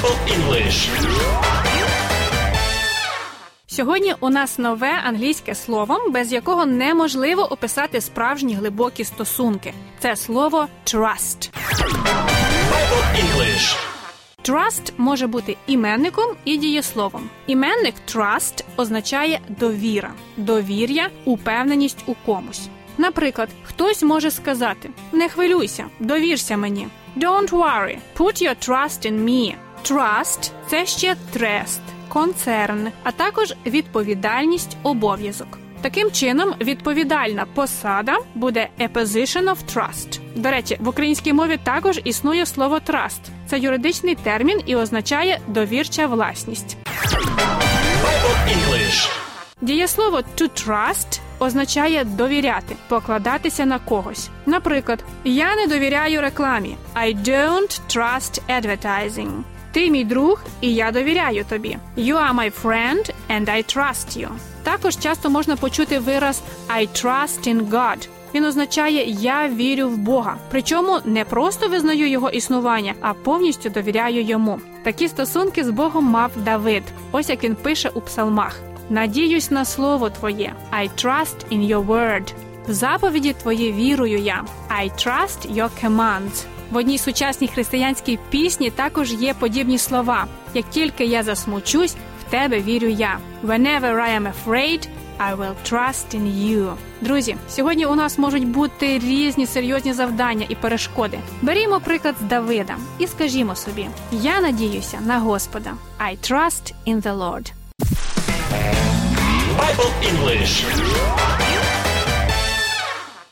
Bible English. Сьогодні у нас нове англійське слово, без якого неможливо описати справжні глибокі стосунки. Це слово trust. Bible English. Trust може бути іменником і дієсловом. Іменник trust означає довіра, довір'я, упевненість у комусь. Наприклад, хтось може сказати: Не хвилюйся, довірся мені. Don't worry, put your trust in me. Trust – це ще трест, концерн, а також відповідальність, обов'язок. Таким чином, відповідальна посада буде a position of trust. До речі, в українській мові також існує слово trust. Це юридичний термін і означає довірча власність. Дієслово to trust означає довіряти, покладатися на когось. Наприклад, я не довіряю рекламі. I don't trust advertising. Ти мій друг, і я довіряю тобі. You are my friend and I trust you. Також часто можна почути вираз I trust in God. Він означає Я вірю в Бога. Причому не просто визнаю його існування, а повністю довіряю йому. Такі стосунки з Богом мав Давид. Ось як він пише у псалмах: Надіюсь на слово Твоє. I trust in your word. В заповіді Твої вірую я. I trust your commands. В одній сучасній християнській пісні також є подібні слова. Як тільки я засмучусь, в тебе вірю я. Whenever I am afraid, I will trust in you. Друзі, сьогодні у нас можуть бути різні серйозні завдання і перешкоди. Берімо приклад з Давида і скажімо собі: я надіюся на Господа. I trust in the Lord. Bible English.